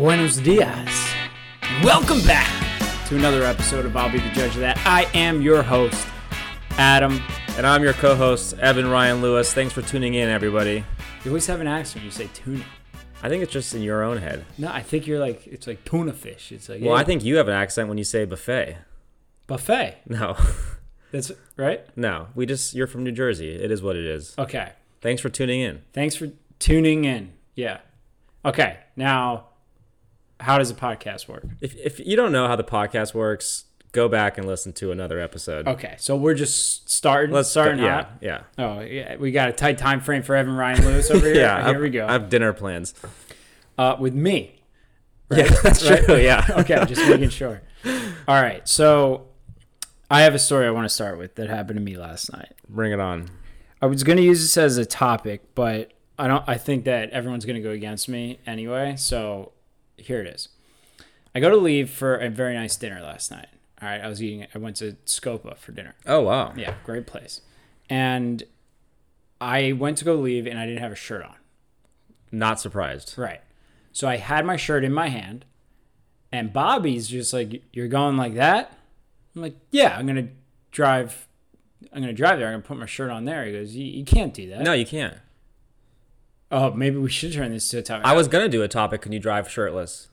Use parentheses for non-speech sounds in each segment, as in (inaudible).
Buenos dias. Welcome back to another episode of I'll Be the Judge of That. I am your host, Adam. And I'm your co-host, Evan Ryan Lewis. Thanks for tuning in, everybody. You always have an accent when you say tuna. I think it's just in your own head. No, I think you're like, it's like tuna fish. It's like, Well, yeah, I think you have an accent when you say buffet. buffet. No, (laughs) That's right? no. We just you're from New Jersey. It is what it is. Okay. Thanks for tuning in. Thanks for tuning in. Yeah. Okay. Now, how does a podcast work? If if you don't know how the podcast works, go back and listen to another episode. Okay. So we're just starting. Let's start. yeah, hot. yeah. Oh, yeah. We got a tight time frame for Evan Ryan Lewis over (laughs) here. Yeah, Here we go. I have dinner plans. uh, with me. Yeah, (laughs) that's Right? true. Yeah. (laughs) okay, just making sure. All right, so I have a story I want to start with that happened to me last night. Bring it on. I was going to use this as a topic, but I don't. I think that everyone's going to go against me anyway. So here it is. I go to leave for a very nice dinner last night. All right, I was eating. I went to Scopa for dinner. Oh wow. Yeah, great place. And I went to go leave, and I didn't have a shirt on. Not surprised. Right. So I had my shirt in my hand, and Bobby's just like, "You're going like that?" I'm like, "Yeah, I'm gonna drive. I'm gonna drive there. I'm gonna put my shirt on there." He goes, "You, you can't do that." No, you can't. Oh, maybe we should turn this to a topic. I was gonna do a topic. Can you drive shirtless?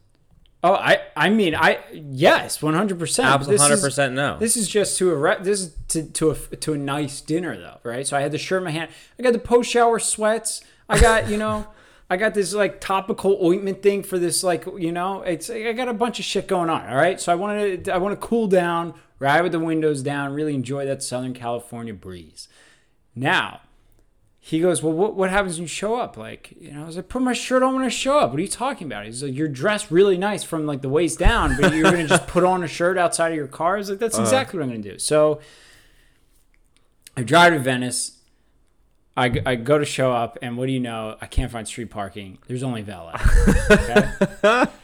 oh, I. I mean, I. Yes, 100. percent Absolutely, hundred percent no. This is just to a re- this is to, to a to a nice dinner though, right? So I had the shirt in my hand. I got the post shower sweats. I got you know, (laughs) I got this like topical ointment thing for this like you know, it's I got a bunch of shit going on. All right, so I wanted to, I want to cool down, ride with the windows down, really enjoy that Southern California breeze. Now. He goes, well, what, what happens when you show up? Like, you know, I was like, put my shirt on when I show up. What are you talking about? He's like, you're dressed really nice from like the waist down, but you're gonna just put on a shirt outside of your car. I was like, that's uh. exactly what I'm gonna do. So I drive to Venice. I, I go to show up, and what do you know? I can't find street parking. There's only valet. Okay?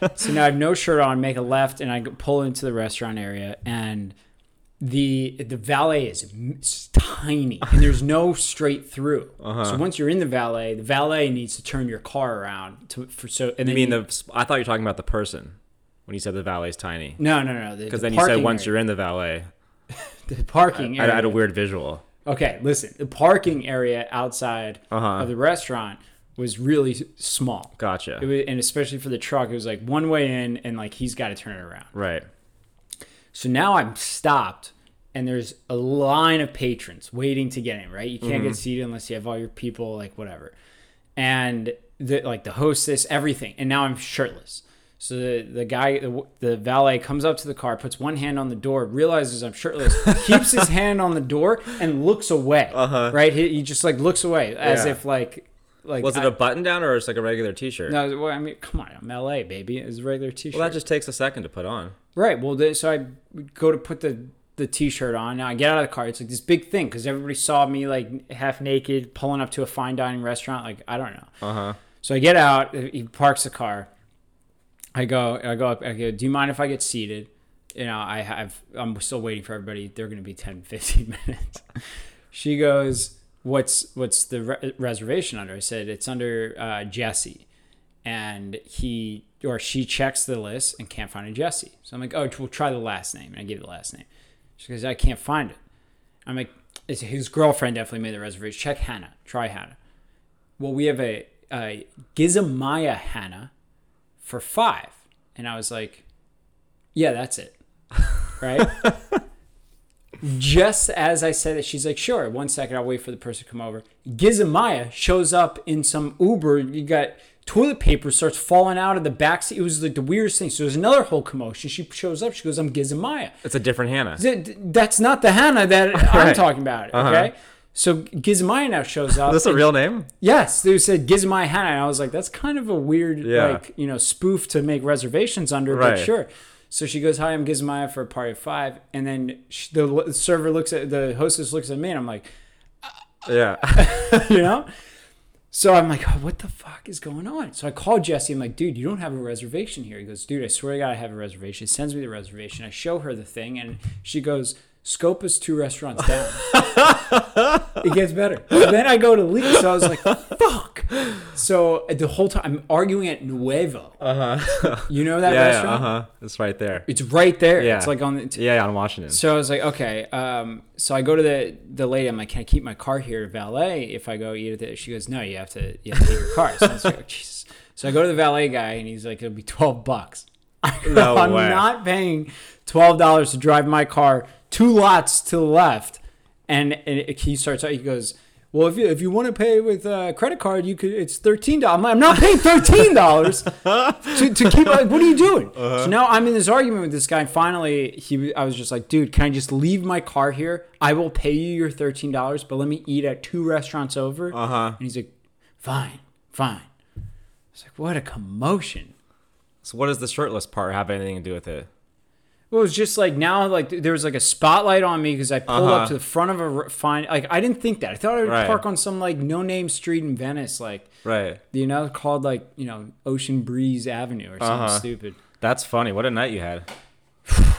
(laughs) so now I have no shirt on, make a left, and I pull into the restaurant area, and the the valet is tiny, and there's no straight through. So once you're in the valet, the valet needs to turn your car around to for so. And You mean the? I thought you were talking about the person when you said the valet's tiny. no no no Because then you said once you're in the valet, (laughs) the parking I, I had a weird visual. Okay, listen. The parking area outside Uh-huh. of the restaurant was really small. Gotcha. It was, and especially for the truck, it was like one way in, and like he's got to turn it around. right. So now I'm stopped, and there's a line of patrons waiting to get in. Right, you can't get seated unless you have all your people, like whatever, and the like the hostess, everything. And now I'm shirtless. So the, the guy, the, the valet comes up to the car, puts one hand on the door, realizes I'm shirtless, (laughs) keeps his hand on the door, and looks away. Uh-huh. Right, he, he just like looks away as Yeah. if like like Was it I- a button down or it's like a regular T-shirt? no, well, I mean, come on, I'm LA, baby. It's a regular t-shirt. Well, that just takes a second to put on. Right. Well, so I go to put the the t-shirt on. Now I get out of the car. It's like this big thing because everybody saw me like half naked pulling up to a fine dining restaurant. Like I don't know. Uh huh. So I get out. He parks the car. I go. I go up. I go. Do you mind if I get seated? You know, I have. I'm still waiting for everybody. They're going to be 10, (laughs) 15 minutes. she goes. What's what's the re- reservation under? I said it's under uh, Jesse, and he or she checks the list and can't find a Jesse. So I'm like, oh, we'll try the last name, and I give it the last name. She goes, I can't find it. I'm like, it's, his girlfriend definitely made the reservation. Check Hannah. Try Hannah. Well, we have a, a Gizamaya Hannah for five. And I was like, yeah, that's it. Right? (laughs) Just as I said it, she's like, sure, one second, I'll wait for the person to come over. Gizamaya shows up in some Uber. You got toilet paper starts falling out of the backseat. It was like the weirdest thing. So there's another whole commotion. She shows up. She goes, I'm Gizamaya. It's a different Hannah. That's not the Hannah that (laughs) I'm talking about. Uh-huh. Okay. So Gizmaya now shows up. That's a real name? Yes, they said Gizmaya Hannah, and I was like, that's kind of a weird, Yeah. like you know, spoof to make reservations under, Right. but sure. So she goes, "Hi, I'm Gizmaya for a party of five. and then she, the server looks at the hostess looks at me, and I'm like, Yeah. (laughs) you know. So I'm like, oh, what the fuck is going on? So I call Jesse. I'm like, dude, you don't have a reservation here. He goes, dude, I swear to God, I have a reservation. He sends me the reservation. I show her the thing, and she goes, Scopa's two restaurants down. it gets better. So then I go to Lee. So I was like, fuck. So the whole time I'm arguing at Nuevo. Uh huh. You know that yeah, restaurant? uh huh. It's right there. It's right there. Yeah. It's like on the. Yeah, yeah, I'm watching it. So I was like, okay. Um, so I go to the the lady. I'm like, can I keep my car here, valet? If I go eat at the, she goes, no, you have to, you have to take your car. So I was like, oh, Jesus. So I go to the valet guy, and he's like, it'll be twelve bucks. No (laughs) I'm way. not paying twelve dollars to drive my car two lots to the left. And, and it- he starts. Out. He goes. Well, if you if you want to pay with a credit card, you could. It's thirteen dollars. I'm, like, I'm not paying thirteen dollars (laughs) to, to keep. Like, what are you doing? So now I'm in this argument with this guy. And finally, he. I was just like, dude, can I just leave my car here? I will pay you your thirteen dollars, but let me eat at two restaurants over. Uh huh. And he's like, fine, fine. It's like, what a commotion. So what does the shirtless part have anything to do with it? Well, it was just like now, like there was like a spotlight on me because I pulled Uh-huh. up to the front of a fine. Like I didn't think that. I thought I would Right. park on some like no name street in Venice, like Right. you know, called like you know Ocean Breeze Avenue or something Uh-huh. stupid. That's funny. What a night you had.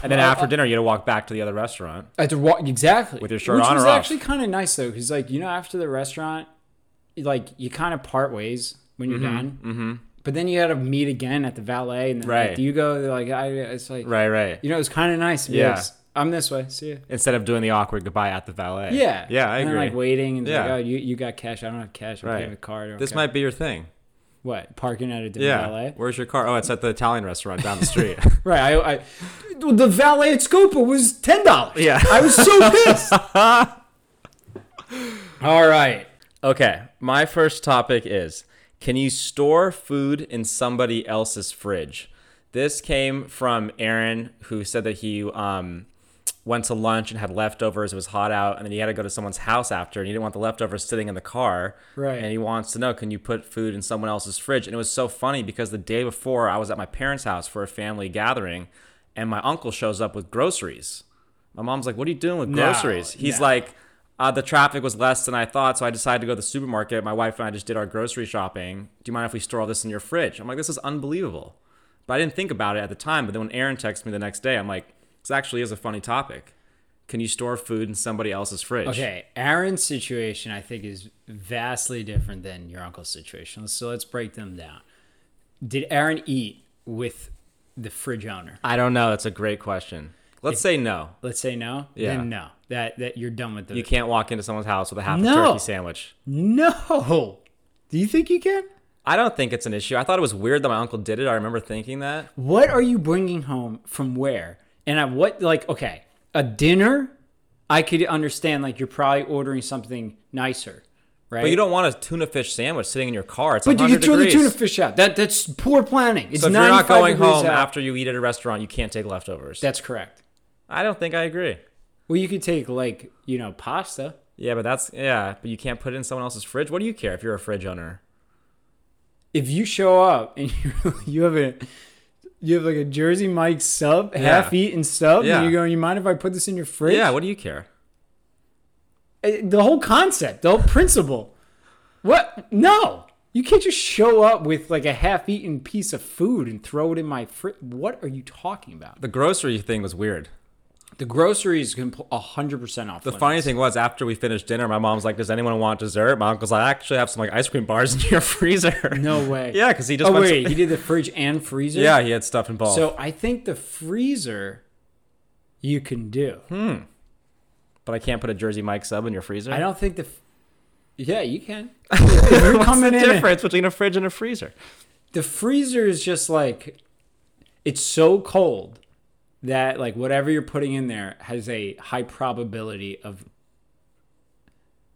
And then Well, after uh, dinner, you had to walk back to the other restaurant. I had to walk exactly With your shirt which on was actually kind of nice though, because like you know after the restaurant, like you kind of part ways when you're done. Mm-hmm. But then you got to meet again at the valet, and then Right. like, do you go? They're like I, it's like Right, right. you know, it was kind of nice. Yeah. because I'm this way. See you. Instead of doing the awkward goodbye at the valet. Yeah, Yeah, I and then, agree. like waiting and yeah. like, oh, you, you got cash. I don't have cash. I'm Right. paying with card. This Okay. might be your thing. what parking at a different Yeah. valet. Where's your car? Oh, it's at the Italian restaurant down the (laughs) street. Right. I, I the valet at Scopa was ten dollars. Yeah. I was so pissed. (laughs) All right. okay. My first topic is Can you store food in somebody else's fridge? This came from Aaron, who said that he um, went to lunch and had leftovers. It was hot out, and then he had to go to someone's house after, and he didn't want the leftovers sitting in the car. Right. And he wants to know, can you put food in someone else's fridge? And it was so funny because the day before, I was at my parents' house for a family gathering, and my uncle shows up with groceries. My mom's like, "What are you doing with No, groceries?" He's no. like, uh, "The traffic was less than I thought, so I decided to go to the supermarket. My wife and I just did our grocery shopping. Do you mind if we store all this in your fridge?" I'm like, "This is unbelievable," but I didn't think about it at the time. But then when Aaron texted me the next day, I'm like, "This actually is a funny topic. Can you store food in somebody else's fridge?" Okay. Aaron's situation, I think, is vastly different than your uncle's situation. So let's break them down. Did Aaron eat with the fridge owner? I don't know. That's a great question. Let's say no. Let's say no. Yeah. Then no. That that you're done with the. You can't walk into someone's house with a half No. a turkey sandwich. No. Do you think you can? I don't think it's an issue. I thought it was weird that my uncle did it. I remember thinking that. What are you bringing home from where? And at what like okay, a dinner, I could understand like you're probably ordering something nicer, right? But you don't want a tuna fish sandwich sitting in your car. It's But you 100 can throw the tuna fish out. That that's poor planning. It's So if you're not going home out. after you eat at a restaurant, you can't take leftovers. That's correct. I don't think I agree. Well, you could take like you know pasta. Yeah, but that's yeah, but you can't put it in someone else's fridge. What do you care if you're a fridge owner? If you show up and (laughs) you you have a you have like a Jersey Mike sub, Yeah. half eaten sub, Yeah. and you go, you mind if I put this in your fridge? Yeah, what do you care? Uh, the whole concept, the whole principle. What? No, you can't just show up with like a half-eaten piece of food and throw it in my fridge. What are you talking about? The grocery thing was weird. The groceries can pull hundred percent off. The funny thing was, after we finished dinner, my mom's like, "Does anyone want dessert?" My uncle's like, "I actually have some like ice cream bars (laughs) in your freezer." No way. yeah, because he just Oh wait, he did the fridge and freezer. yeah, he had stuff in both. So I think the freezer you can do. Hmm. But I can't put a Jersey Mike sub in your freezer. I don't think the. f- Yeah, you can. (laughs) What's the difference between a fridge and a freezer? the freezer is just like it's so cold that like whatever you're putting in there has a high probability of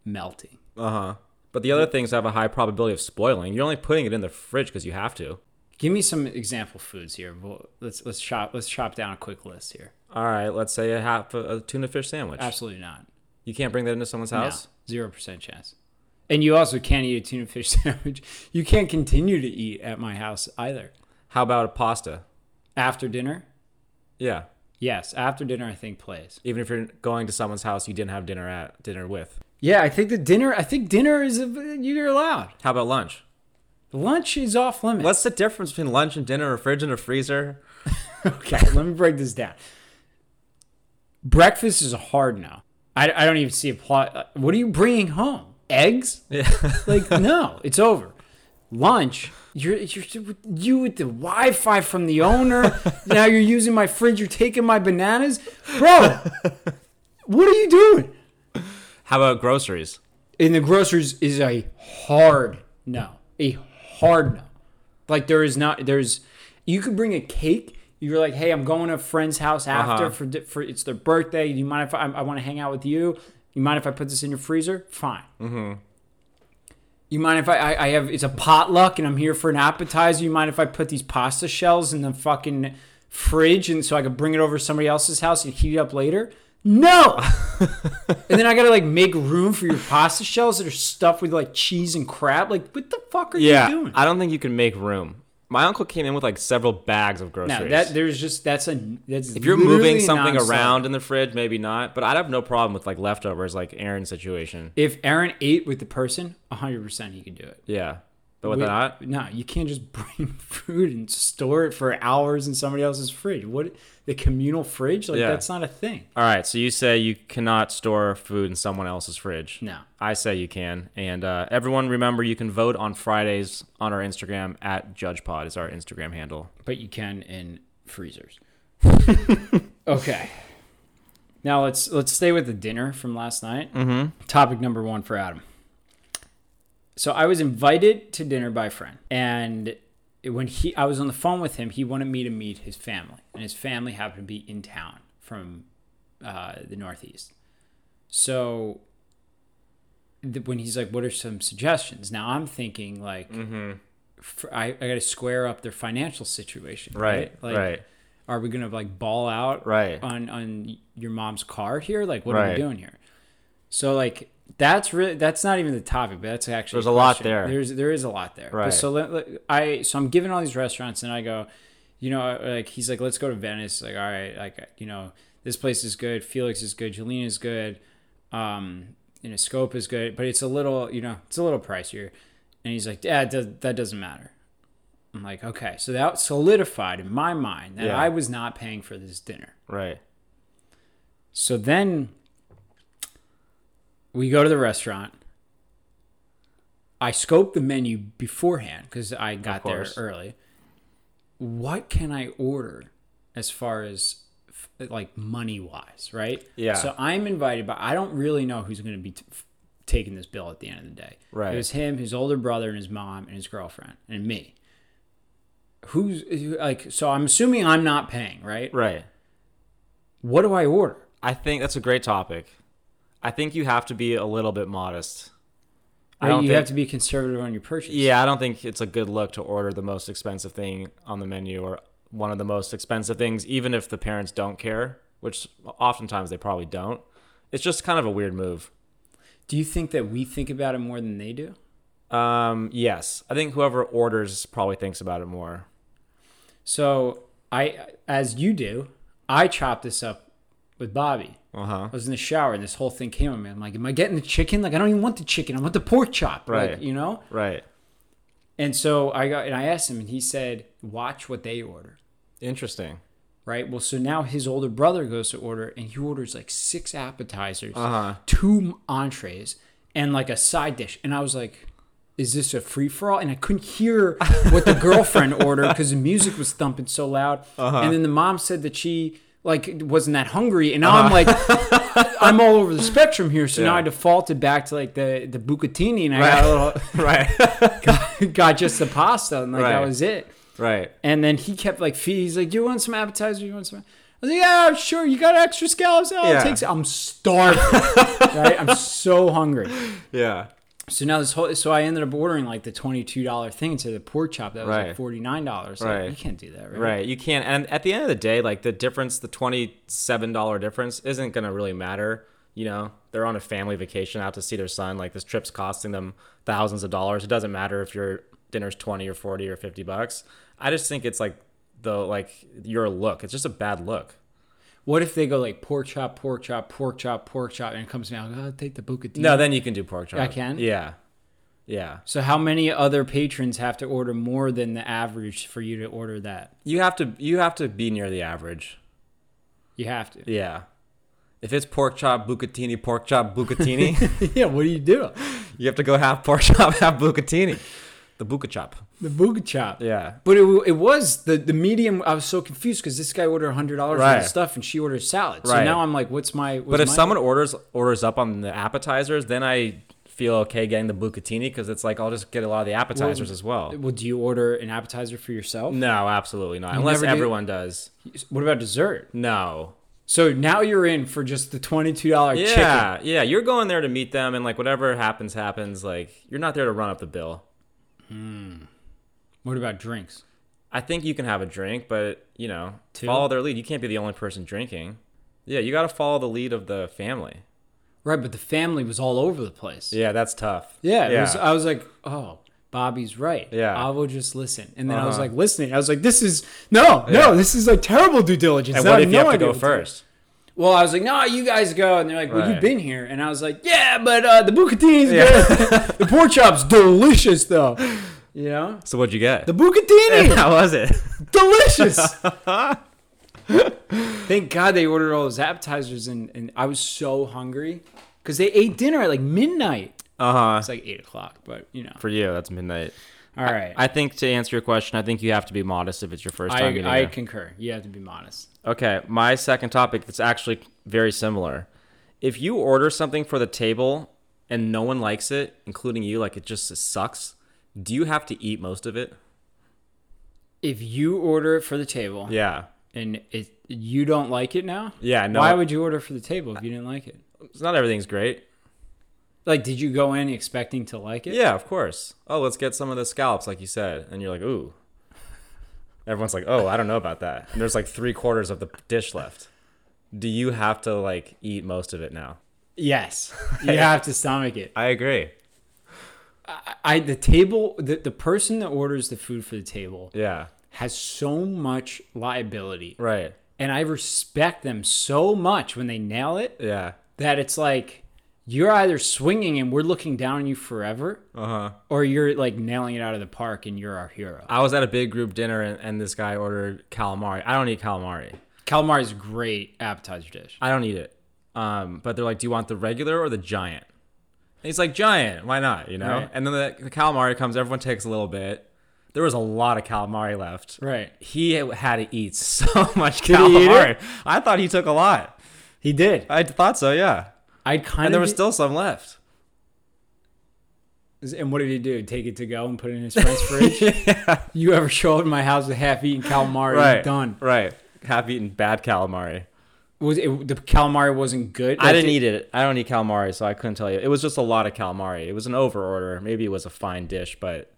melting. Uh huh. But the other things have a high probability of spoiling. You're only putting it in the fridge because you have to. Give me some example foods here. Let's let's chop let's chop down a quick list here. All right, let's say a half a, a tuna fish sandwich. Absolutely not. You can't bring that into someone's house. Zero percent chance. And you also can't eat a tuna fish (laughs) sandwich. You can't continue to eat at my house either. How about a pasta? After dinner, Yeah. yes. After dinner, I think plays. Even if you're going to someone's house you didn't have dinner at dinner with. Yeah, I think the dinner. I think dinner is a, you're allowed. How about lunch? Lunch is off limits. What's the difference between lunch and dinner, a fridge and a freezer? (laughs) Okay, let me break this down. Breakfast is a hard no. I, I don't even see a plot. Uh, what are you bringing home? Eggs? Yeah. Like no, it's over. Lunch. You're, you're you with the Wi-Fi from the owner. (laughs) now you're using my fridge. You're taking my bananas, bro. what are you doing? How about groceries? In the groceries is a hard no. A hard no. Like there is not. There's. You could bring a cake. You're like, hey, I'm going to a friend's house after Uh-huh. for for it's their birthday. Do you mind if I, I want to hang out with you? You mind if I put this in your freezer? Fine. Mm-hmm. You mind if I, I I have it's a potluck and I'm here for an appetizer? You mind if I put these pasta shells in the fucking fridge and so I could bring it over to somebody else's house and heat it up later? No. (laughs) and then I gotta like make room for your pasta shells that are stuffed with like cheese and crap. Like, what the fuck are Yeah, you doing? Yeah, I don't think you can make room. My uncle came in with like several bags of no, groceries. that there's just that's a that's if you're moving something around in the fridge, maybe not. But I'd have no problem with like leftovers, like Aaron's situation. If Aaron ate with the person, 100% he could do it. Yeah, but with Wait, that, No, you can't just (laughs) bring food and store it for hours in somebody else's fridge. What the communal fridge? Like Yeah. that's not a thing. all right. So you say you cannot store food in someone else's fridge. No. I say you can. And uh, everyone, remember you can vote on Fridays on our Instagram at JudgePod is our Instagram handle. But you can in freezers. (laughs) okay. Now let's let's stay with the dinner from last night. Mm-hmm. Topic number one for Adam. So I was invited to dinner by a friend, and when he I was on the phone with him, he wanted me to meet his family, and his family happened to be in town from uh, the Northeast. So th- when he's like, "What are some suggestions?" Now I'm thinking like, for, I, I got to square up their financial situation, right? Right. Like, right. Are we gonna like ball out Right. on on your mom's car here? Like, what are we doing here? So like that's really that's not even the topic, but that's actually There's a lot there. There's there is a lot there. But Right. So let, let- I so I'm giving all these restaurants, and I go, you know, like he's like, let's go to Venice. Like, all right, like you know, this place is good. Felix is good. Gjelina is good. Um, you know, Scopa is good, but it's a little, you know, it's a little pricier. And he's like, yeah, does, that doesn't matter. I'm like, okay, so that solidified in my mind that Yeah. I was not paying for this dinner. Right. So then we go to the restaurant. I scope the menu beforehand because I got there early. What can I order as far as like money wise, right? Yeah. So I'm invited, but I don't really know who's going to be t- taking this bill at the end of the day. Right. It was him, his older brother, and his mom, and his girlfriend, and me. Who's like? So I'm assuming I'm not paying, right? Right. What do I order? I think that's a great topic. I think you have to be a little bit modest. I Right? don't You think, have to be conservative on your purchase. Yeah, I don't think it's a good look to order the most expensive thing on the menu or one of the most expensive things, even if the parents don't care, which oftentimes they probably don't. It's just kind of a weird move. Do you think that we think about it more than they do? Um, yes, I think whoever orders probably thinks about it more. So I, as you do, I chop this up with Bobby. Uh huh. I was in the shower and this whole thing came on me. I'm like, am I getting the chicken? Like, I don't even want the chicken. I want the pork chop. Right. Like, you know? Right. And so I got, and I asked him and he said, watch what they order. Interesting. Right. Well, so now his older brother goes to order and he orders like six appetizers, Uh-huh. two entrees, and like a side dish. And I was like, is this a free for all? And I couldn't hear what the (laughs) girlfriend ordered because the music was thumping so loud. Uh-huh. And then the mom said that she like wasn't that hungry. And now I'm Uh-huh. like, (laughs) I'm all over the spectrum here. So now I defaulted back to like the the bucatini and I got a little, (laughs) Right. (laughs) got, got just the pasta and like that was it. right. And then he kept like. He's like, you want some appetizer? You want some?" I was like, "Yeah, sure. You got extra scallops? Oh, Yeah. it takes." I'm starving. right? I'm so hungry. Yeah. So now this whole so I ended up ordering like the twenty two dollar thing instead of the pork chop that was like forty nine dollars. Like, you can't do that, right? Right. You can't. And at the end of the day, like the difference, the twenty-seven dollar difference, isn't gonna really matter. You know, they're on a family vacation out to see their son. Like this trip's costing them thousands of dollars. It doesn't matter if your dinner's twenty or forty or fifty bucks. I just think it's like the like your look. It's just a bad look. What if they go like pork chop, pork chop, pork chop, pork chop, and it comes down? Oh, take the bucatini. No, then you can do pork chop. I can? Yeah. Yeah. So how many other patrons have to order more than the average for you to order that? You have to you have to be near the average. You have to. Yeah. If it's pork chop bucatini, pork chop bucatini, (laughs) yeah, what do you do? you have to go half pork chop, (laughs) half bucatini. The buca chop. The booga chop. Yeah. But it, it was the, the medium. I was so confused because this guy ordered hundred dollars for Right. the stuff and she ordered salad. So Right. now I'm like, what's my? What's But if my- someone orders orders up on the appetizers, then I feel okay getting the bucatini because it's like I'll just get a lot of the appetizers as well. well, do you order an appetizer for yourself? No, absolutely not. You Unless never do? everyone does. What about dessert? No. So now you're in for just the twenty two dollar chicken. Yeah, yeah. You're going there to meet them, and like whatever happens, happens. Like you're not there to run up the bill. What about drinks? I think you can have a drink, but you know, Two? follow their lead. You can't be the only person drinking. Yeah, you got to follow the lead of the family. Right, but the family was all over the place. Yeah, that's tough. Yeah, yeah. was, I was like, oh, Bobby's right. Yeah. I will just listen. And then I was Uh-huh. like listening. I was like, this is no, no, this is like terrible due diligence. and I what if you have to go first? Well, I was like, no, you guys go. And they're like, well, Right. you've been here. And I was like, yeah, but uh, the bucatini's Yeah. good. (laughs) the pork chop's delicious, though. You know? So what'd you get? The bucatini, (laughs) How was it? delicious. (laughs) Thank God they ordered all those appetizers, and, and I was so hungry because they ate dinner at like midnight. Uh huh. It's like eight o'clock, but you know. For you, that's midnight. All right. I think to answer your question, I think you have to be modest if it's your first time I, I concur. You have to be modest. Okay, my second topic that's actually very similar. If you order something for the table and no one likes it, including you, like it just sucks, do you have to eat most of it? If you order it for the table Yeah. and it you don't like it now, Yeah, no. why would you order for the table if you didn't like it? it's not everything's great. Like, did you go in expecting to like it? Yeah, of course. Oh, let's get some of the scallops, like you said. And you're like, ooh. Everyone's like, oh, I don't know about that. And there's like three quarters of the dish left. Do you have to like eat most of it now? Yes. (laughs) You have to stomach it. I agree. I the table the, the person that orders the food for the table Yeah. has so much liability. Right. And I respect them so much when they nail it Yeah. that it's like you're either swinging and we're looking down on you forever Uh huh. or you're like nailing it out of the park and you're our hero. I was at a big group dinner and, and this guy ordered calamari. I don't eat calamari. Calamari is a great appetizer dish. I don't eat it. Um, but they're like, do you want the regular or the giant? And he's like, giant. Why not? You know. Right. And then the, the calamari comes. Everyone takes a little bit. There was a lot of calamari left. Right. He had to eat (laughs) so much Did he eat calamari. I thought he took a lot. He did. I thought so. Yeah. I kind And of there was still some left. And what did he do? Take it to go and put it in his friend's fridge? (laughs) You ever show up in my house with half-eaten calamari? Right. Done. Right. Half eaten bad calamari. Was it the calamari wasn't good? I didn't did- eat it. I don't eat calamari, so I couldn't tell you. It was just a lot of calamari. It was an over order. Maybe it was a fine dish, but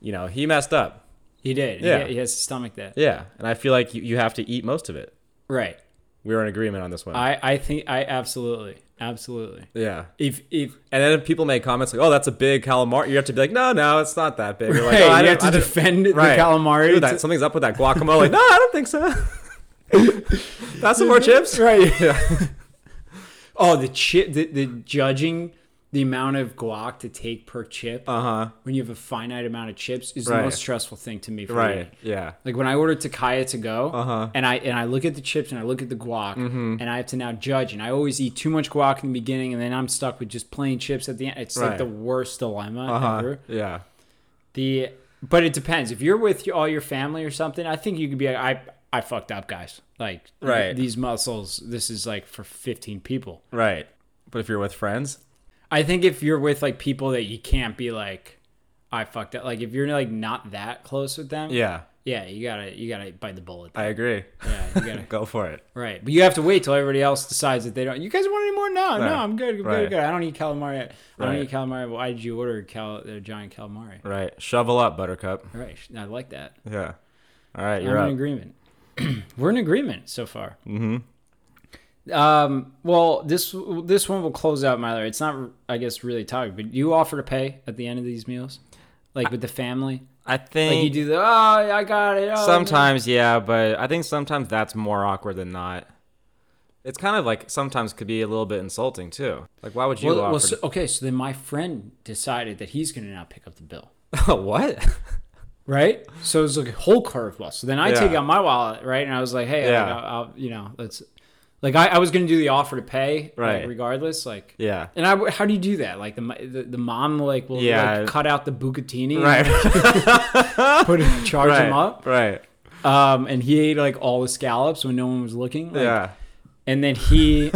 you know, he messed up. He did. Yeah. He, he has to stomach that. Yeah, and I feel like you, you have to eat most of it. Right. We were in agreement on this one. I, I think I absolutely, absolutely. yeah. If if And then if people make comments like, "Oh, that's a big calamari." You have to be like, "No, no, it's not that big." You're like, Right, "Oh, I you have to I defend the Right. calamari. Dude, that, something's up with that guacamole. no, I don't think so. (laughs) that's some more chips. right. Yeah. (laughs) Oh, the chip, the, the judging the amount of guac to take per chip Uh huh. when you have a finite amount of chips is Right. the most stressful thing to me. For Right. eating. Yeah. Like when I ordered Tocaya to go, Uh-huh. and I and I look at the chips and I look at the guac, Mm-hmm. and I have to now judge. And I always eat too much guac in the beginning, and then I'm stuck with just plain chips at the end. It's like the worst dilemma Uh huh. ever. Yeah. The but it depends. If you're with all your family or something, I think you could be like, I I fucked up, guys. Like Right. these mussels. This is like for 15 people. Right. But if you're with friends, I think if you're with like people that you can't be like, I fucked up. Like if you're like not that close with them, yeah, yeah, you gotta you gotta bite the bullet. I agree. yeah, you gotta. (laughs) Go for it. Right, but you have to wait till everybody else decides that they don't. You guys want any more? No, no, Right. I'm good. I'm Right. good. Good. I don't eat calamari. I don't eat calamari. Why did you order cal- the giant calamari? Right. Shovel up, Buttercup. Right, I like that. Yeah. All right, I'm you're in up. agreement. (clears throat) We're in agreement so far. Mm-hmm. Um. Well, this this one will close out my. It's not, I guess, really topic, but you offer to pay at the end of these meals, like with the family. I Like you think do the. Oh, I got it. Oh, sometimes, yeah, but I think sometimes that's more awkward than not. It's kind of like sometimes could be a little bit insulting too. Like, why would you Well, offer? well so, okay, so then my friend decided that he's going to now pick up the bill. (laughs) what? right? So it's like a whole curveball. So then I Yeah. take out my wallet, right? And I was like, hey, Yeah. I'll, I'll, you know, let's Like I, I was gonna do the offer to pay, like, Right. regardless. Like, Yeah. and I, how do you do that? Like the the, the mom like will Yeah. like, cut out the bucatini, and Right. (laughs) put it, charge right. him up. Right. Um, and he ate like all the scallops when no one was looking. Like, yeah. and then he.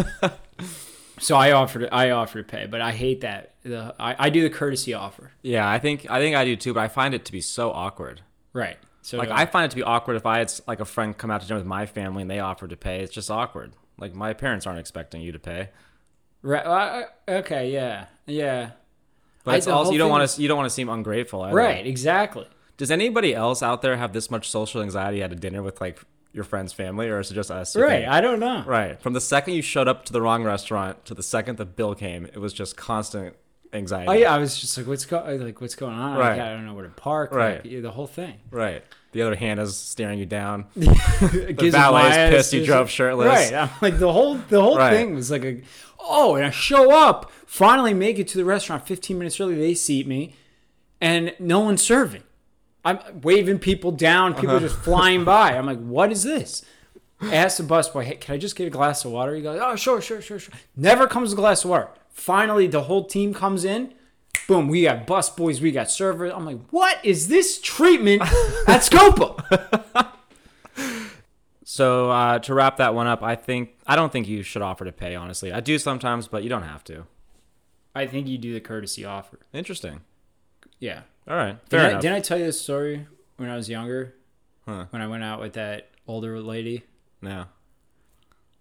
(laughs) so I offered I offered to pay, but I hate that. The I, I do the courtesy offer. Yeah. I think I think I do too, but I find it to be so awkward. Right. So Like I find it to be awkward if I had like a friend come out to dinner with my family and they offered to pay. It's just awkward. Like my parents aren't expecting you to pay. right. okay. Yeah. Yeah. But I- it's also you don't want to you don't want to seem ungrateful. Either. Right. Exactly. Does anybody else out there have this much social anxiety at a dinner with like your friend's family, or is it just us? Right. think? I don't know. Right. From the second you showed up to the wrong restaurant to the second the bill came, it was just constant anxiety. Oh yeah. I was just like, what's go- like what's going on? Right. Like, I don't know where to park. Right. Like, the whole thing. Right. The other hand is staring you down. (laughs) Gives valet is pissed you drove shirtless. Right. I'm like the whole the whole Right. thing was like a oh, and I show up, finally make it to the restaurant 15 minutes early. They seat me, and no one's serving. I'm waving people down. People Uh-huh. are just flying by. I'm like, what is this? I ask the busboy, hey, can I just get a glass of water? He goes, oh, sure, sure, sure, sure. Never comes a glass of water. Finally, the whole team comes in. Boom, we got bus boys, we got servers. I'm like, what is this treatment at Scopa? (laughs) So uh, to wrap that one up, I think I don't think you should offer to pay. Honestly, I do sometimes, but you don't have to. I think you do the courtesy offer. Interesting. Yeah. All right. Fair I, enough. didn't I tell you this story when I was younger? Huh. When I went out with that older lady, no.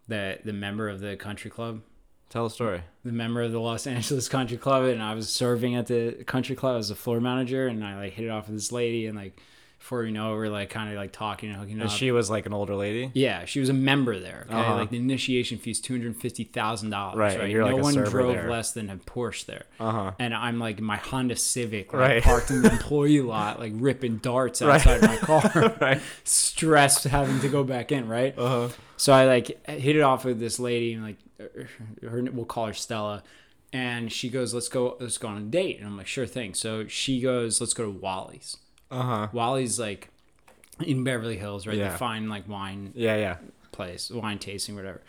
the the member of the country club, Tell a story. the member of the Los Angeles Country Club, and I was serving at the country club as a floor manager, and I like hit it off with this lady, and like before you know, we're like kind of like talking and hooking And up. she was like an older lady. yeah, she was a member there. Okay, Uh-huh. like the initiation fee is two hundred fifty thousand dollars. Right, Right, you're no like one drove there. less than a Porsche there. Uh huh. and I'm like my Honda Civic, like, Right. parked in the (laughs) employee lot, like ripping darts Right. outside my (laughs) car, Right. stressed having to go back in, right? Uh huh. So I like hit it off with this lady, and like her, we'll call her Stella, and she goes, "Let's go, let's go on a date," and I'm like, "Sure thing." So she goes, "Let's go to Wally's." Uh huh. Wally's like in Beverly Hills, right? Yeah. The fine like wine Yeah. Yeah. place, wine tasting, whatever.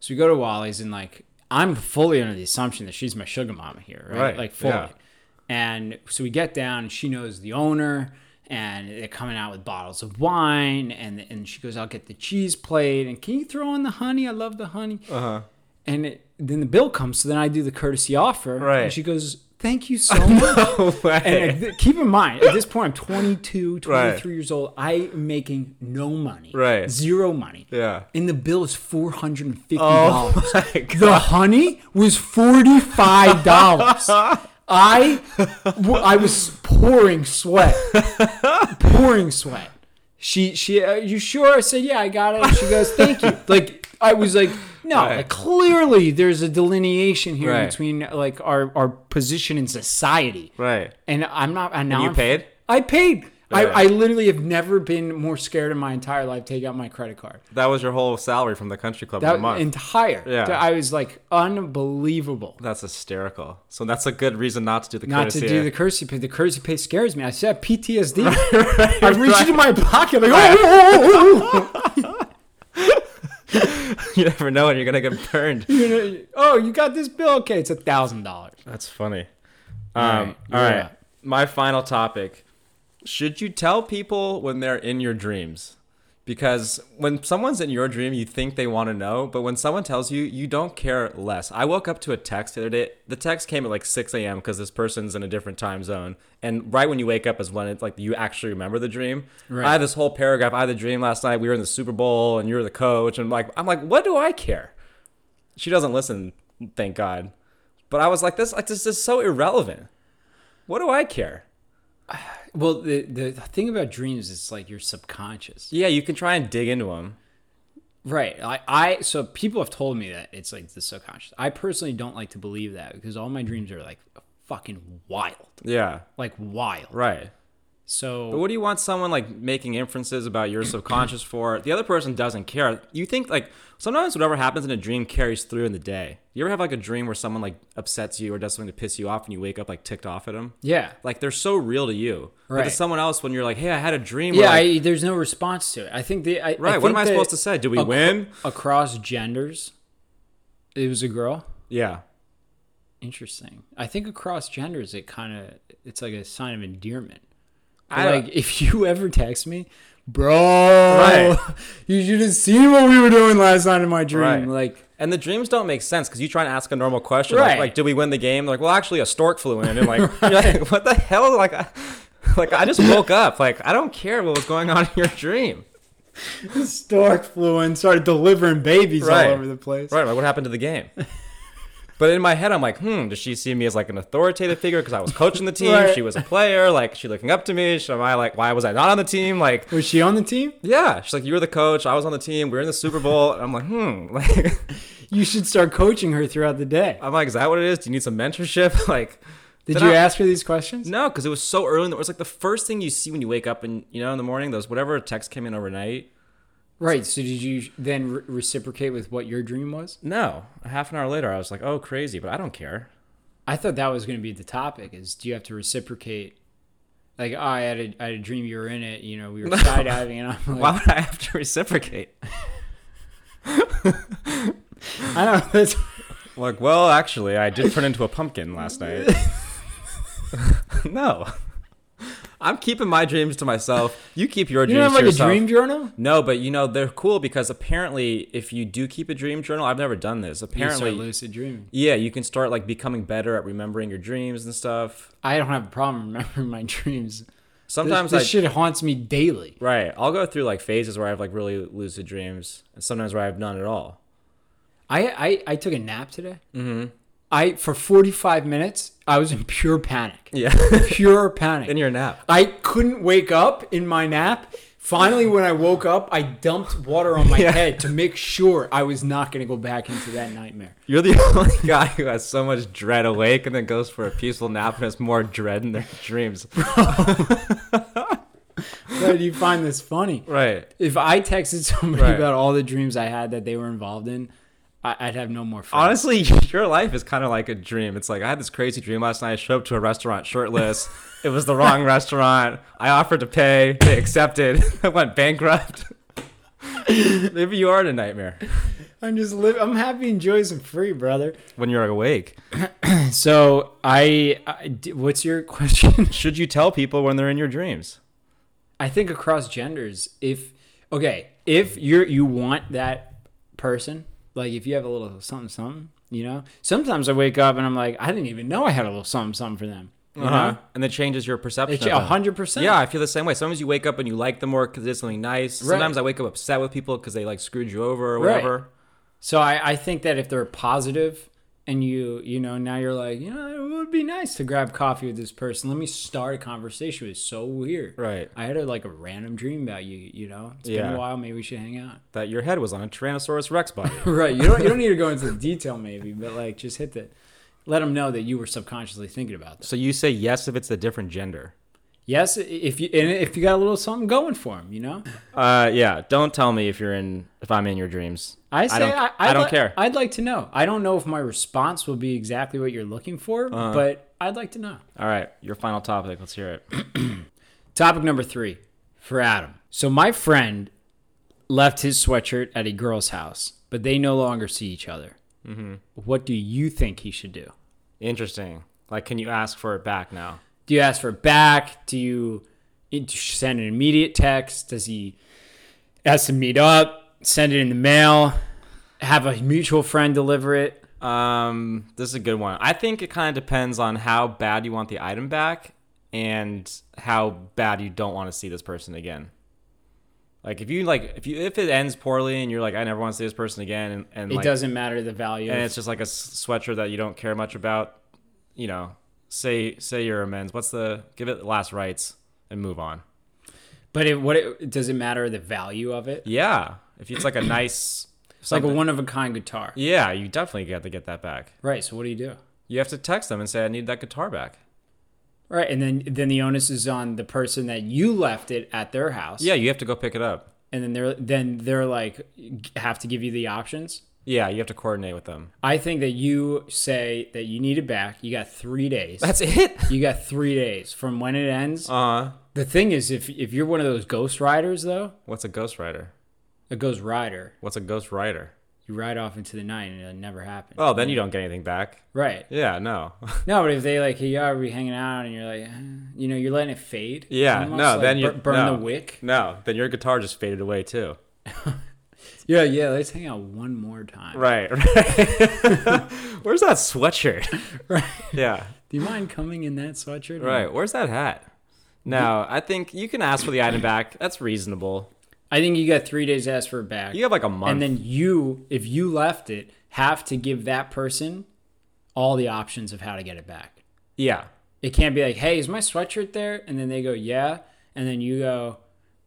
So we go to Wally's and like I'm fully under the assumption that she's my sugar mama here, right? Right, Like fully. yeah. And so we get down and she knows the owner and they're coming out with bottles of wine and and she goes, I'll get the cheese plate and can you throw in the honey? I love the honey. Uh huh. And it, then the bill comes, so then I do the courtesy offer. Right. And she goes, Thank you so (laughs) much. No way. And th- keep in mind, at this point, I'm 22, 23 Right. years old. I'm making no money. Right. Zero money. yeah. And the bill is four hundred and fifty Oh dollars. my god. the honey was forty five dollars. (laughs) I, w- I was pouring sweat, pouring sweat. She, she, uh, you sure? I said, yeah, I got it. She goes, thank you. Like I was like, no, Right. like clearly there's a delineation here Right. between like our our position in society, Right. and I'm not. And now you I'm- paid? I paid. I. I literally have never been more scared in my entire life. To take out my credit card. That was your whole salary from the country club That a month. entire. Yeah. I was like unbelievable. that's hysterical. So that's a good reason not to do the Not courtesy. to do the courtesy pay. The courtesy pay scares me. I said PTSD. (laughs) I reached into my pocket like, oh, oh, oh, oh. oh, oh, oh. (laughs) (laughs) you never know when you're gonna get burned. (laughs) You know, oh, you got this bill? Okay, it's a thousand dollars. That's funny. All Um, right, all you're right. up. My final topic. Should you tell people when they're in your dreams? Because when someone's in your dream, you think they want to know, but when someone tells you, you don't care less. I woke up to a text the other day. The text came at like 6 a.m. because this person's in a different time zone. And right when you wake up is when it's like you actually remember the dream. Right. I had this whole paragraph. I had the dream last night. We were in the Super Bowl and you were the coach. And like, I'm like, what do I care? She doesn't listen, thank God. But I was like, this, like, this is so irrelevant. What do I care? Well, the the thing about dreams is it's like your subconscious. Yeah, you can try and dig into them. Right. I, I so people have told me that it's like the subconscious. I personally don't like to believe that because all my dreams are like fucking wild. Yeah, Like wild. right. So But what do you want someone like making inferences about your subconscious (clears throat) for? The other person doesn't care. You think like sometimes whatever happens in a dream carries through in the day. You ever have like a dream where someone like upsets you or does something to piss you off and you wake up like ticked off at them? yeah. Like they're so real to you. But to someone else, when you're like, "Hey, I had a dream." Yeah, like, I, there's no response to it. I think the I, right. I what am I supposed to say? Do we acro- win? across genders? It was a girl. Yeah. Interesting. I think across genders, it kind of it's like a sign of endearment. I- like if you (laughs) ever text me, bro, Right. (laughs) you should have seen what we were doing last night in my dream. Right. Like, And the dreams don't make sense because you try and ask a normal question, Right. like, like, did we win the game? Like, well, actually, a stork flew in, and (laughs) like, like what the hell? Like, I, like I just woke up. Like, I don't care what was going on in your dream. the stork flew in, started delivering babies all over the place. Right? Like, what happened to the game? But in my head, I'm like, hmm, does she see me as like an authoritative figure because I was coaching the team? Right. She was a player. Like, she looking up to me? Should, am I like, why was I not on the team? Like, Was she on the team? yeah. She's like, you were the coach. I was on the team. We were in the Super Bowl. And I'm like, hmm. (laughs) Like, You should start coaching her throughout the day. I'm like, is that what it is? Do you need some mentorship? (laughs) Like, Did Did you I- ask her these questions? No, because it was so early. In the, It was like the first thing you see when you wake up, and you know, in the morning, those whatever text came in overnight. Right. So did you then re- reciprocate with what your dream was? No, half an hour later, I was like, "Oh, crazy," but I don't care. I thought that was going to be the topic. Is do you have to reciprocate? Like, oh, I had a, I had a dream you were in it. You know, we were No. (laughs) skydiving, and I'm like, Why would I have to reciprocate? (laughs) I don't know. That's, Like, well, actually, I did turn into a pumpkin last night. (laughs) no, I'm keeping my dreams to myself. You keep your you dreams have to like a dream journal? No, but you know they're cool because apparently, if you do keep a dream journal, I've never done this. You Apparently, start lucid dreaming. yeah, you can start like becoming better at remembering your dreams and stuff. I don't have a problem remembering my dreams. Sometimes this, I shit haunts me daily. Right. I'll go through like phases where I have like really lucid dreams, and sometimes where I have none at all. I I, I took a nap today. Mm-hmm. I for 45 minutes I was in pure panic. Yeah. Pure (laughs) panic. In your nap. I couldn't wake up in my nap. Finally, when I woke up, I dumped water on my Yeah. head to make sure I was not going to go back into that nightmare. You're the (laughs) only guy who has so much dread awake and then goes for a peaceful nap and has more dread in their dreams. (laughs) But you find this funny? Right. If I texted somebody Right. about all the dreams I had that they were involved in, I, I'd have no more friends. Honestly, (laughs) your life is kind of like a dream. It's like I had this crazy dream last night. I showed up to a restaurant shirtless. (laughs) it was the wrong restaurant. I offered to pay. They accepted. (laughs) I went bankrupt. Maybe you are in a nightmare I'm just live. I'm happy and joyous and free, brother. when you're awake. (clears throat) So I. what's your question? Should you tell people when they're in your dreams? I think across genders, if okay, if you're you want that person, like if you have a little something something, you know. Sometimes I wake up and I'm like, I didn't even know I had a little something something for them. You uh-huh. know, And that changes your perception. a hundred percent. Yeah, I feel the same way. Sometimes you wake up and you like them more because it's something nice. Right. Sometimes I wake up upset with people because they like screwed you over or Right. whatever. So I, I think that if they're positive and you you know now you're like you know it would be nice to grab coffee with this person. Let me start a conversation. It's so weird. Right. I had a, like a random dream about you. You know, it's been Yeah. a while. Maybe we should hang out. That your head was on a Tyrannosaurus Rex body. (laughs) right. You don't you don't need to go into the detail maybe, but like just hit the let them know that you were subconsciously thinking about this. so you say yes if it's a different gender. Yes, if you and if you got a little something going for them, you know. Uh, yeah. Don't tell me if you're in if I'm in your dreams. I say I, don't- I, I don't li- care. I'd like to know. I don't know if my response will be exactly what you're looking for, Uh-huh. but I'd like to know. All right, your final topic. Let's hear it. (clears throat) Topic number three for Adam. So my friend left his sweatshirt at a girl's house, but they no longer see each other. Mm-hmm. What do you think he should do? Interesting. Like, can you ask for it back now? Do you ask for it back? Do you send an immediate text? Does he ask to meet up? Send it in the mail? Have a mutual friend deliver it? Um, this is a good one. I think it kind of depends on how bad you want the item back and how bad you don't want to see this person again. Like if you like if you if it ends poorly and you're like I never want to see this person again and, and It like, doesn't matter the value. and it's just like a sweatshirt that you don't care much about, you know, say say you're amends. What's the give it the last rites and move on. but it, what it, does it matter the value of it? Yeah, if it's like a nice, It's (clears throat) like a one of a kind guitar, yeah, you definitely got to get that back. right? So what do you do? You have to text them and say I need that guitar back. Right, and then then the onus is on the person that you left it at their house. Yeah, you have to go pick it up. and then they're then they're like have to give you the options. Yeah, you have to coordinate with them. I think that you say that you need it back. You got three days. That's it. (laughs) you got three days from when it ends. Uh, huh. the thing is, if if you're one of those ghost riders though, what's a ghost rider? a ghost rider, What's a ghost rider? you ride off into the night and it never happened. Oh, then you don't get anything back. right. Yeah, no. (laughs) No, but if they like, hey, yeah, we hanging out, and you're like, (sighs) you know, you're letting it fade. Yeah, no, then you bur- burn no. the wick. no, then your guitar just faded away too. (laughs) Yeah, yeah. Let's hang out one more time. Right, right. (laughs) Where's that sweatshirt? (laughs) Right. Yeah, Do you mind coming in that sweatshirt? right. Where's that hat? No, I think you can ask for the item back. That's reasonable. I think you got three days to ask for it back. You have like a month. and then you, if you left it, have to give that person all the options of how to get it back. yeah, It can't be like, hey, is my sweatshirt there? And then they go, yeah. And then you go,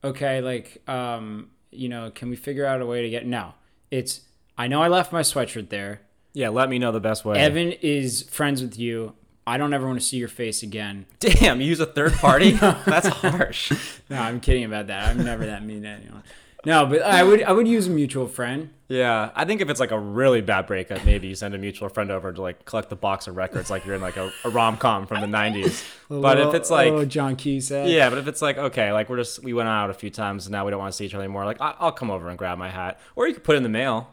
okay, like, um, you know, can we figure out a way to get? No, it's, I know I left my sweatshirt there. yeah. Let me know the best way. Evan is friends with you. I don't ever want to see your face again. Damn, you use a third party? (laughs) That's harsh. (laughs) No, I'm kidding about that. I'm never that mean to anyone. No, but I would I would use a mutual friend. Yeah, I think if it's like a really bad breakup, maybe you send a mutual friend over to like collect the box of records, like you're in like a, a rom com from the '90s. (laughs) But if it's like, oh, John Cusack, yeah, but if it's like, okay, like we're just we went out a few times and now we don't want to see each other anymore, like I, I'll come over and grab my hat, or you could put it in the mail.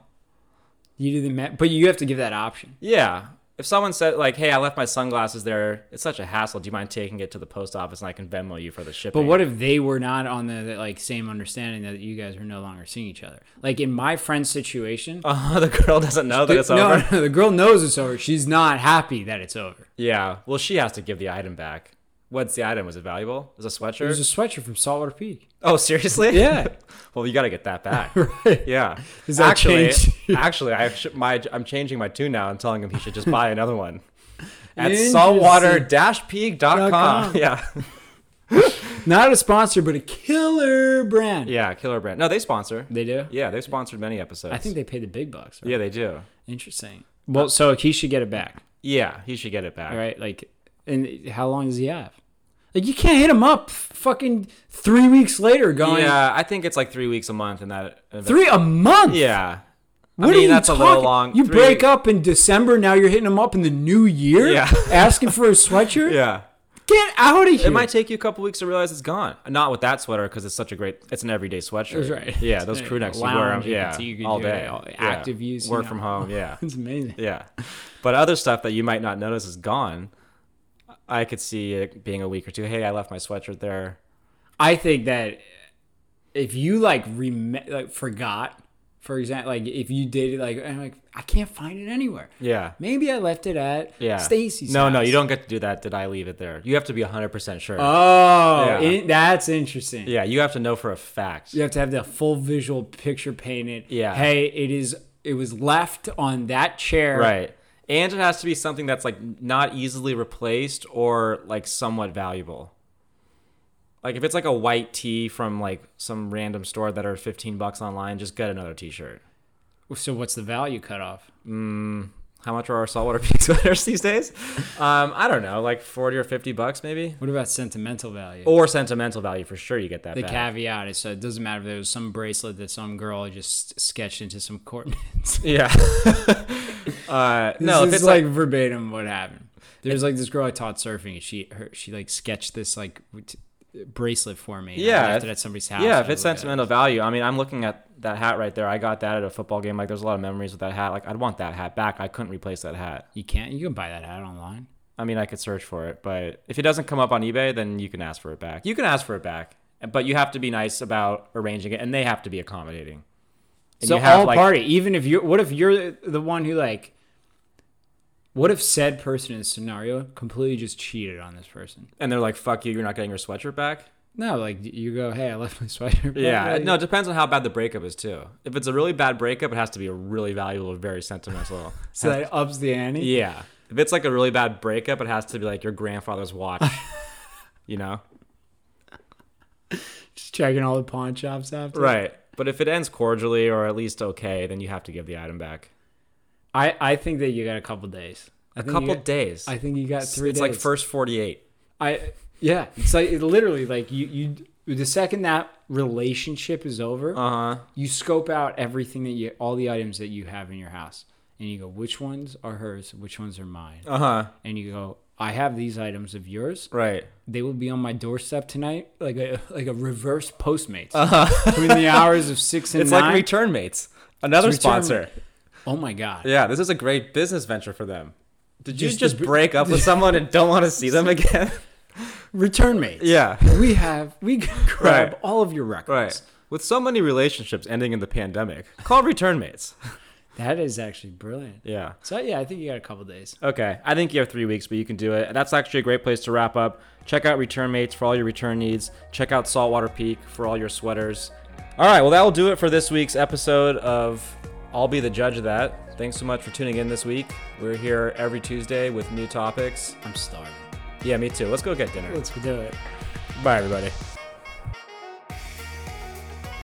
you do the ma- but you have to give that option. Yeah. If someone said like, "Hey, I left my sunglasses there. It's such a hassle. Do you mind taking it to the post office and I can Venmo you for the shipping?" But what if they were not on the, like same understanding that you guys are no longer seeing each other? Like in my friend's situation, (laughs) Uh, the girl doesn't know that it's no, over. no, the girl knows it's over. She's not happy that it's over. Yeah. Well, she has to give the item back. What's the item? Was it valuable? Was a sweatshirt? It was a sweatshirt from Saltwater Peak. oh, seriously? Yeah. (laughs) well, you got to get that back. (laughs) right. Yeah. Does that actually, actually, I sh- my I'm changing my tune now and telling him he should just buy another one at saltwater-peak.com. Yeah. (laughs) Not a sponsor, but a killer brand. Yeah, killer brand. No, they sponsor. They do. Yeah, they've sponsored many episodes. I think they pay the big bucks. Right? Yeah, they do. Interesting. Well, so he should get it back. Yeah, he should get it back. All right. Like, and how long does he have? Like, you can't hit him up fucking three weeks later going, Yeah, I think it's like three weeks a month, and that. three a month? Yeah. What I are you that's talking? a little long. You Three- break up in December, now you're hitting him up in the new year? Yeah. (laughs) asking for a sweatshirt? Yeah. Get out of here. It might take you a couple weeks to realize it's gone. Not with that sweater because it's such a great. It's an everyday sweatshirt. That's right. Yeah, those crew necks you wear 'em, Lounge, you can Yeah, you all day. all- Yeah. active use, you Work know. from home. Yeah, (laughs) It's amazing. yeah. But other stuff that you might not notice is gone. I could see it being a week or two. Hey, I left my sweatshirt there. I think that if you like rem- like forgot, for example, like if you did it, like I'm like I can't find it anywhere. Yeah. Maybe I left it at Yeah. Stacy's. No, no, you don't get to do that. Did I leave it there? You have to be 100% sure. Oh, Yeah. in- that's interesting. yeah, you have to know for a fact. You have to have the full visual picture painted. Yeah. Hey, it is. It was left on that chair. Right. And it has to be something that's like not easily replaced or like somewhat valuable. Like if it's like a white tee from like some random store that are 15 bucks online, just get another t-shirt. So what's the value cutoff? Mm, How much are our saltwater (laughs) peak sweaters these days? Um, I don't know, like 40 or 50 bucks maybe. What about sentimental value? Or sentimental value for sure you get that the back. caveat is so it doesn't matter if there was some bracelet that some girl just sketched into some coordinates. (laughs) Yeah. (laughs) uh, This no, it's like, like, verbatim what happened. There's like this girl I taught surfing, and she her, she like sketched this like t- bracelet for me. and I Yeah, left it if- at somebody's house. yeah, if it's at it. sentimental value, I mean, I'm looking at that hat right there. I got that at a football game. Like, there's a lot of memories with that hat. Like, I'd want that hat back. I couldn't replace that hat. you can't. You can buy that hat online. I mean, I could search for it, but if it doesn't come up on eBay, then you can ask for it back. You can ask for it back, but you have to be nice about arranging it, and they have to be accommodating. And so you have, all like- party, even if you're, what if you're the one who like, what if said person in the scenario completely just cheated on this person? and they're like, "Fuck you, you're not getting your sweatshirt back." No, like you go, hey, I left my (laughs) sweatshirt." back." Yeah, no, it depends on how bad the breakup is too. If it's a really bad breakup, it has to be a really valuable, very sentimental. (laughs) so that ups the ante. yeah, if it's like a really bad breakup, it has to be like your grandfather's watch. (laughs) you know, Just checking all the pawn shops after. right? But if it ends cordially or at least okay, then you have to give the item back. I I think that you got a couple days. I A couple got- days. I think you got three it's days. like first forty-eight. I yeah, it's like it literally like you you the second that relationship is over, Uh huh. you scope out everything that you all the items that you have in your house, and you go which ones are hers, which ones are mine, Uh huh. and you go I have these items of yours. Right. They will be on my doorstep tonight, like a like a reverse Postmates uh-huh. between the hours of six (laughs) and Uh-huh. It's nine. like Return Mates, another It's Return sponsor. Oh my god. Yeah, this is a great business venture for them. Did you Just just, the- break up with (laughs) someone and don't want to see them (laughs) again? Return mates. yeah. We have we can (laughs) grab Right. all of your records. Right. With so many relationships ending in the pandemic, call return mates. That is actually brilliant. Yeah. So yeah, I think you got a couple days. Okay. I think you have three weeks, but you can do it. That's actually a great place to wrap up. Check out Return Mates for all your return needs. Check out Saltwater Peak for all your sweaters. All right. Well, that will do it for this week's episode of I'll Be the Judge of That. Thanks so much for tuning in this week. We're here every Tuesday with new topics. I'm starving. Yeah, me too. Let's go get dinner. Let's do it. Bye, everybody.